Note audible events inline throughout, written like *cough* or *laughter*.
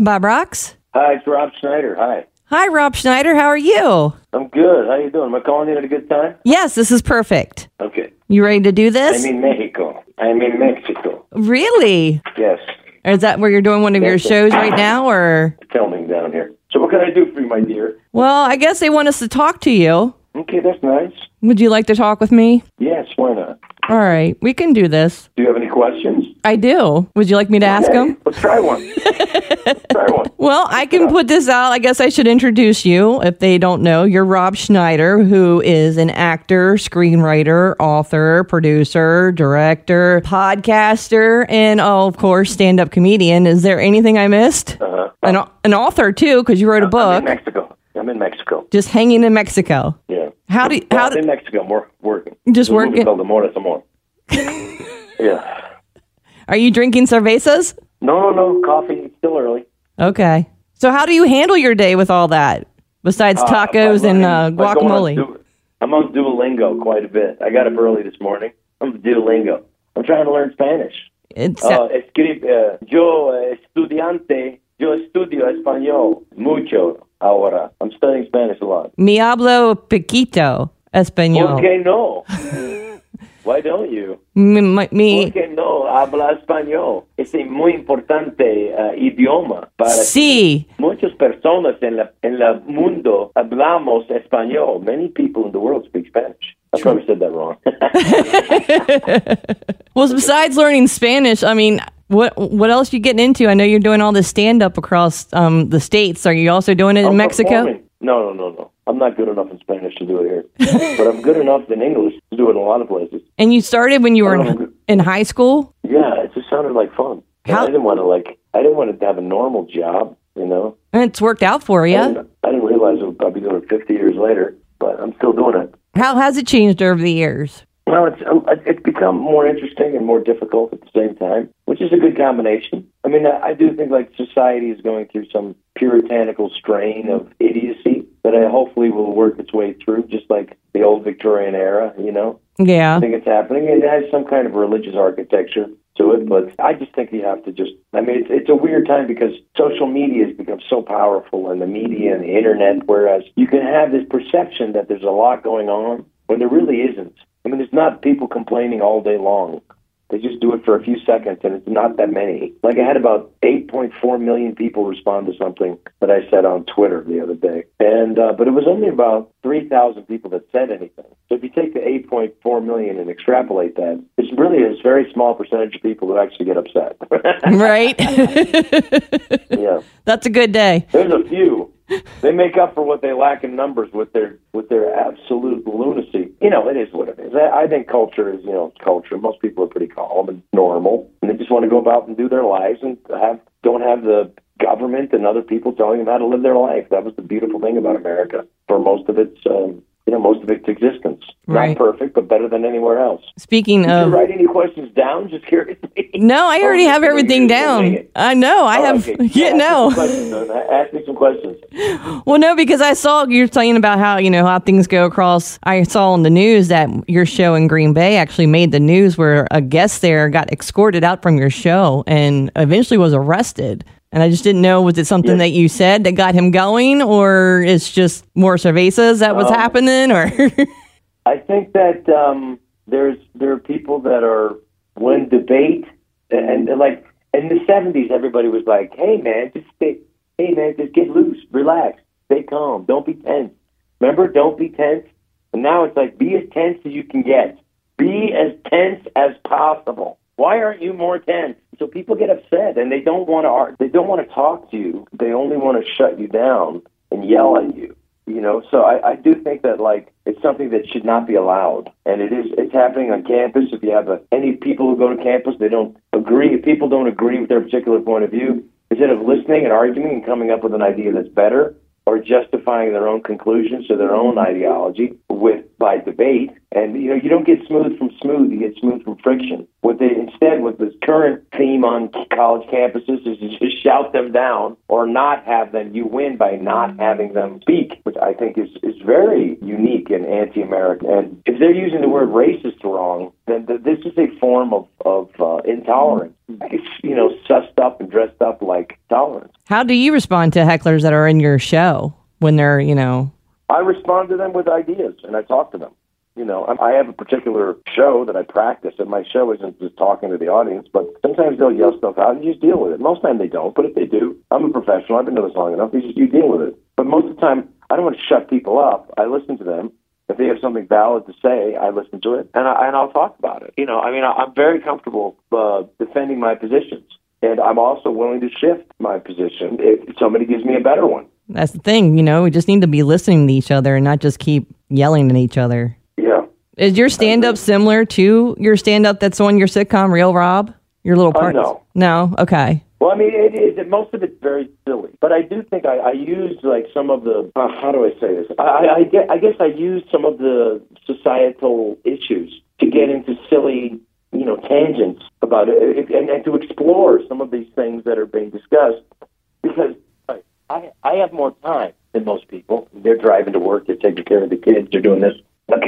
Bob Rocks. Hi, it's Rob Schneider. Hi. Hi, Rob Schneider. How are you? I'm good. How you doing? Am I calling you at a good time? Yes, this is perfect. Okay. You ready to do this? I'm in Mexico. I'm in Mexico. really? Yes. Or is that where you're doing one of your shows right now? Or Filming down here. So what can I do for you, my dear? well, I guess they want us to talk to you. Okay, that's nice. Would you like to talk with me? Yes, why not? All right, we can do this. Do you have any questions? I do. Would you like me to ask Okay, them? Let's try one. Well, I can put this out. I guess I should introduce you if they don't know. You're Rob Schneider, who is an actor, screenwriter, author, producer, director, podcaster, and oh, of course, stand up comedian. Is there anything I missed? Uh-huh. An, an author, too, because you wrote a I'm book. in Mexico. I'm in Mexico. Just hanging in Mexico. Yeah. How do you, Well, how I'm do, in Mexico. I'm wor- working. Just There's a movie working? called Amor es Amor. *laughs* yeah. are you drinking cervezas? No, no, no. Coffee. It's still early. Okay. So how do you handle your day with all that besides Uh, tacos by and uh, on guacamole? Du- I'm on Duolingo quite a bit. I got up early this morning. I'm on Duolingo. I'm trying to learn Spanish. It's Uh, escri- uh, yo eh, estudiante, yo estudio español mucho ahora. I'm studying Spanish a lot. mi hablo poquito ¿Por español. qué no? *laughs* Why don't you? Mi- ¿Por qué no habla español? Es muy importante uh, idioma para sí. muchas personas en la en el mundo hablamos español. Many people in the world speak Spanish. I probably said that wrong. *laughs* Well, besides learning Spanish, I mean, what what else you getting into? I know you're doing all this stand up across um, the states. Are you also doing it in I'm Mexico? performing. No, no, no, no. I'm not good enough in Spanish to do it here, but I'm good enough in English to do it in a lot of places. And you started when you were in, in high school. Yeah, sounded like fun. How- I didn't want to like. I didn't want to have a normal job, you know. And it's worked out for you. I didn't realize it would- I'd be doing it 50 years later, but I'm still doing it. How has it changed over the years? Well, it's um, it's become more interesting and more difficult at the same time, which is a good combination. I mean, I, I do think like society is going through some puritanical strain of idiocy that I hopefully will work its way through, just like the old Victorian era. You know, Yeah. I think it's happening. It has some kind of religious architecture to it, but I just think you have to just. I mean, it's, it's a weird time because social media has become so powerful, and the media and the internet. Whereas you can have this perception that there's a lot going on when there really isn't. I mean, there's not people complaining all day long. They just do it for a few seconds, and it's not that many. Like I had about 8.4 million people respond to something that I said on Twitter the other day, and uh, but it was only about 3,000 people that said anything. So if you take the 8.4 million and extrapolate that, it's really a very small percentage of people who actually get upset. *laughs* Right. *laughs* *laughs* yeah, That's a good day. there's a few. *laughs* They make up for what they lack in numbers with their with their absolute lunacy. You know, it is what it is. I, I think culture is you know culture. Most people are pretty calm and normal, and they just want to go about and do their lives and have don't have the government and other people telling them how to live their life. That was the beautiful thing about America for most of its um, you know most of its existence. Right. Not perfect, but better than anywhere else. Speaking Did you of, write any questions down? Just curiously. *laughs* no, I already oh, have everything down. I know. I oh, have. Oh, Okay. *laughs* Yeah, no. Ask me some questions. *laughs* Well, no, because I saw you're saying about how you know how things go across. I saw on the news that your show in Green Bay actually made the news where a guest there got escorted out from your show and eventually was arrested. And I just didn't know was it something that you said that got him going, or it's just more cervezas that was Um, happening, or I think that um, there's there are people that are when debate and, and like in the seventies, everybody was like, "Hey man, just stay, hey man, just get loose, relax, stay calm, don't be tense." Remember, don't be tense. And now it's like, be as tense as you can get. Be as tense as possible. Why aren't you more tense? So people get upset and they don't want to. They don't want to talk to you. They only want to shut you down and yell at you you know so I, I do think that like it's something that should not be allowed and it is it's happening on campus if you have a, any people who go to campus they don't agree if people don't agree with their particular point of view instead of listening and arguing and coming up with an idea that's better or justifying their own conclusions to their own ideology with by debate and you know you don't get smooth from smooth you get smooth from friction what they instead with this current theme on college campuses is to just shout them down or not have them you win by not having them speak which I think is is very unique and anti-American. And if they're using the word racist wrong, then th- this is a form of of uh, intolerance. It's you know sussed up and dressed up like tolerance. How do you respond to hecklers that are in your show when they're you know? I respond to them with ideas and I talk to them. You know, I have a particular show that I practice, and my show isn't just talking to the audience, but sometimes they'll yell stuff out and you just deal with it. Most time they don't, but if they do, I'm a professional. I've been doing this long enough. You just you deal with it. But most of the time, I don't want to shut people up. I listen to them. If they have something valid to say, I listen to it and I, and I'll talk about it. You know, I mean, I, I'm very comfortable uh, defending my positions, and I'm also willing to shift my position if somebody gives me a better one. That's the thing, you know. We just need to be listening to each other and not just keep yelling at each other. Is your stand up similar to your stand up that's on your sitcom, Real Rob? Your little Uh, no. No? Okay. Well, I mean, it is. Most of it's very silly, but I do think I, I used like some of the. Uh, how do I say this? I, I, I, guess, I guess I used some of the societal issues to get into silly, you know, tangents about it, and, and to explore some of these things that are being discussed. Because I, I have more time than most people. They're driving to work. They're taking care of the kids. They're doing this.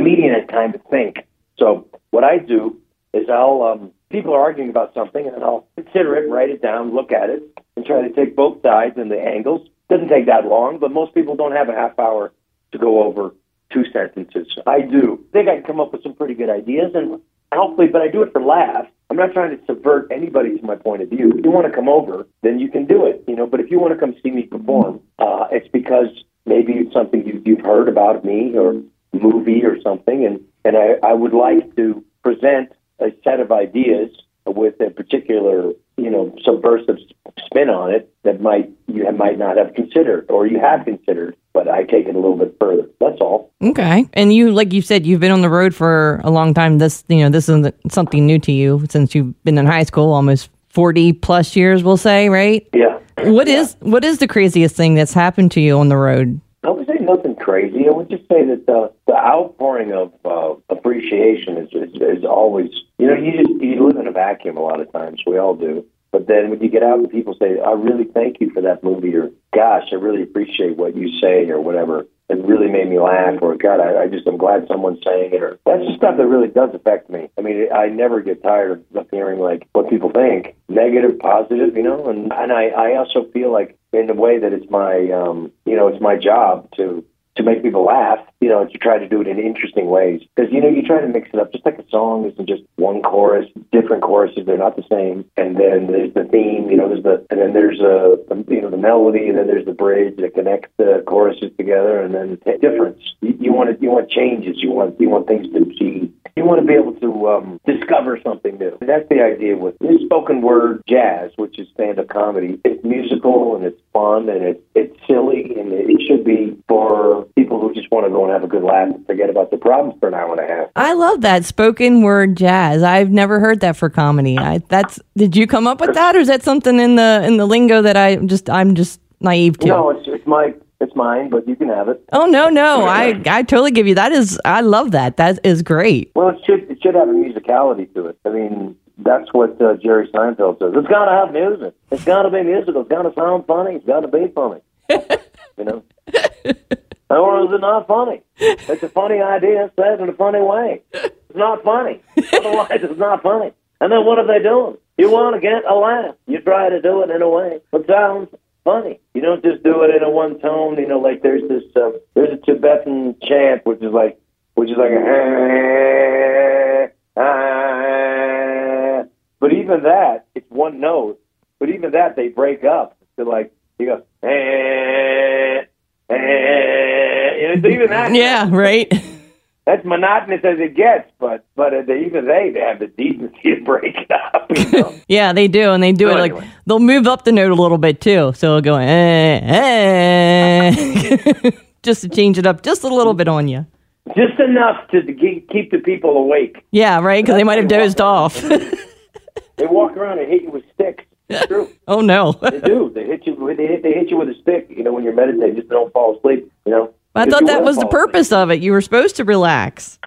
Comedian has time to think. So what I do is I'll um, people are arguing about something, and I'll consider it, write it down, look at it, and try to take both sides and the angles. Doesn't take that long, but most people don't have a half hour to go over two sentences. I do. I think I can come up with some pretty good ideas, and hopefully, but I do it for laughs. I'm not trying to subvert anybody's my point of view. If you want to come over, then you can do it, you know. But if you want to come see me perform, uh, it's because maybe it's something you, you've heard about me or movie or something, and and I, I would like to present a set of ideas with a particular, you know, subversive spin on it that might you might not have considered or you have considered, but I take it a little bit further. That's all. Okay. And you, like you said, you've been on the road for a long time. This, you know, this isn't something new to you since you've been in high school, almost 40 plus years, we'll say, right? Yeah. What is what is the craziest thing that's happened to you on the road? I would say nothing crazy. I would just say that the, the outpouring of uh, appreciation is, is is always you know you just you live in a vacuum a lot of times. We all do. But then when you get out and people say, "I really thank you for that movie," or "Gosh, I really appreciate what you say," or whatever, it really made me laugh, or "God, I, I just I'm glad someone's saying it," or that's the stuff that really does affect me. I mean, I never get tired of hearing like what people think, negative, positive, you know, and and I I also feel like in the way that it's my um you know it's my job to to make people laugh, you know, to try to do it in interesting ways. Because, you know, you try to mix it up just like a song isn't just one chorus, different choruses, they're not the same. And then there's the theme, you know, there's the, and then there's a, you know, the melody, and then there's the bridge that connects the choruses together, and then the difference. You, you want to, you want changes, you want, you want things to be, you want to be able to um, discover something new. And that's the idea with spoken word jazz, which is stand-up comedy. It's musical and it's fun and it's, it's silly and it should be for people who just want to go and have a good laugh and forget about the problems for an hour and a half. I love that spoken word jazz. I've never heard that for comedy. I, that's did you come up with that, or is that something in the in the lingo that I just I'm just naive to? No, it's it's my it's mine, but you can have it. Oh no, no, I I totally give you that. Is I love that. That is great. Well, it should it should have a musicality to it. I mean, that's what uh, Jerry Seinfeld says. It's got to have music. It's got to be musical. It's got to sound funny. It's got to be funny. *laughs* you know. *laughs* Or is it not funny? It's a funny idea said in a funny way. It's not funny. Otherwise, it's not funny. And then what are they doing? You want to get a laugh. You try to do it in a way that sounds funny. You don't just do it in a one tone. You know, like there's this uh, there's a Tibetan chant which is like which is like a ah, but even that it's one note. But even that they break up to like you go eh, eh, and even that *laughs* Yeah, right. that's monotonous as it gets. But but uh, they, even they they have the decency to break it up. You know? *laughs* Yeah, they do, and they do So it like they'll move up the note a little bit too. So it'll go eh, eh, *laughs* just to change it up just a little bit on you. Just enough to keep the people awake. Yeah, right, because they might have dozed off. They walk around and hit you with sticks. It's true. oh no, They do. They hit you. They hit, they hit you with a stick. You know, when you're meditating, just don't fall asleep. You know. I thought that was the purpose of it. You were supposed to relax.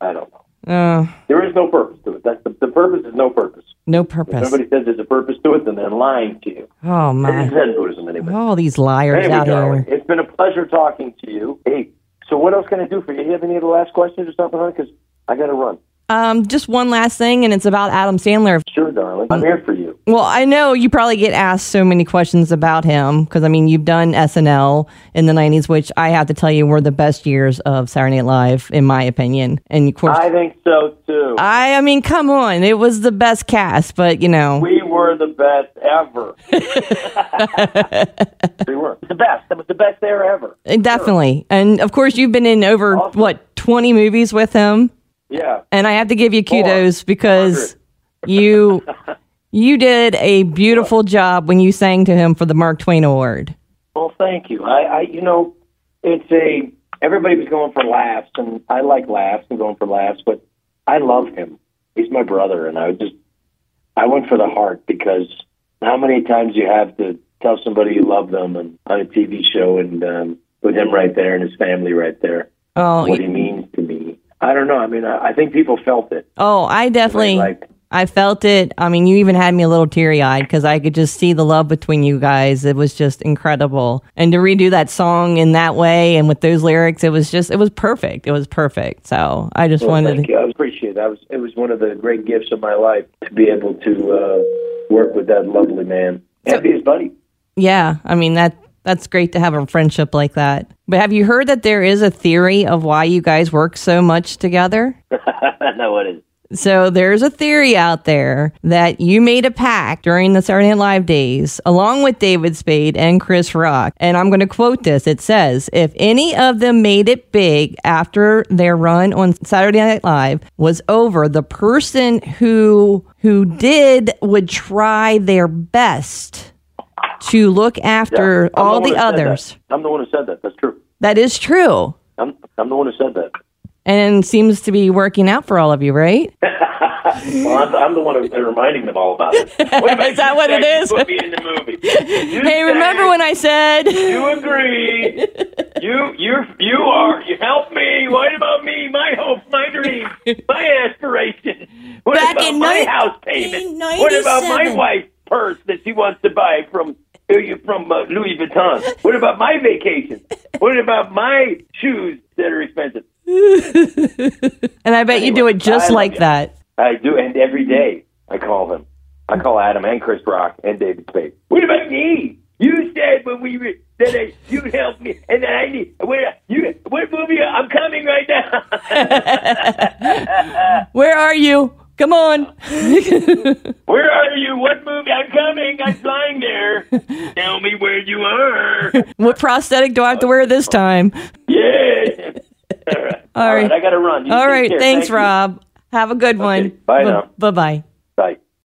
I don't know. Uh, There is no purpose to it. That's the, the purpose is no purpose. no If purpose. somebody says there's a purpose to it, then they're lying to you. Oh my! Zen Buddhism anyway. All these liars Anyway, out darling, here. it's been a pleasure talking to you. Hey, so what else can I do for you? Do you have any of the last questions or something? Because I got to run. Um, just one last thing, and it's about Adam Sandler. Sure, darling. I'm here for you. Well, I know you probably get asked so many questions about him because I mean you've done SNL in the '90s, which I have to tell you were the best years of Saturday Night Live, in my opinion. And of course, I think so too. I, I mean, come on, it was the best cast, but you know, we were the best ever. *laughs* *laughs* we were the best. That was the best there ever. definitely. And of course, you've been in over Awesome. what 20 movies with him. Yeah. And I have to give you kudos because you *laughs* you did a beautiful job when you sang to him for the Mark Twain Award. Well, thank you. I, I, you know, it's a everybody was going for laughs, and I like laughs and going for laughs, but I love him. He's my brother, and I just I went for the heart because how many times you have to tell somebody you love them and on a TV show and um, with him right there and his family right there, Oh, what he means to me. I don't know. I mean, I, I think people felt it. oh, I definitely Like, I felt it. I mean, you even had me a little teary eyed because I could just see the love between you guys. It was just incredible. And to redo that song in that way and with those lyrics, it was just, it was perfect. It was perfect. So I just well, wanted thank to. you. I appreciate it. That was it was one of the great gifts of my life to be able to uh, work with that lovely man and be his buddy. Yeah. I mean, that. That's great to have a friendship like that. But have you heard that there is a theory of why you guys work so much together? *laughs* no, what is? So there's a theory out there that you made a pact during the Saturday Night Live days, along with David Spade and Chris Rock. And I'm going to quote this. It says, if any of them made it big after their run on Saturday Night Live was over, the person who who did would try their best to look after I'm all the that. others. I'm the one who said that. That's true. That is true. I'm I'm the one who said that. And seems to be working out for all of you, right? *laughs* Well, I'm, I'm the one who's reminding them all about it. *laughs* Is that what it is? said you is? Put me in the movie. *laughs* You Hey, remember when I said you agree? You you you are you help me. What about me? My hopes, my dreams, my aspirations. What Back about in my house payment? What about my wife's purse that she wants to buy from from uh, Louis Vuitton? What about my vacation? What about my shoes that are expensive? *laughs* And I bet you do it just I like that. I do, and every day I call them. I call Adam and Chris Rock and David Spade. What about me? You said when we were that I, you'd help me, and that I need. Where you? What movie? I'm coming right now. *laughs* Where are you? Come on. *laughs* where are you? What movie? I'm coming. I'm flying there. *laughs* Tell me where you are. what prosthetic do I have to wear this time? Yeah. *laughs* All right. All right. I got to run. You All right. care. Thanks, Thank you. Rob. Have a good one. bye now. Bye bye.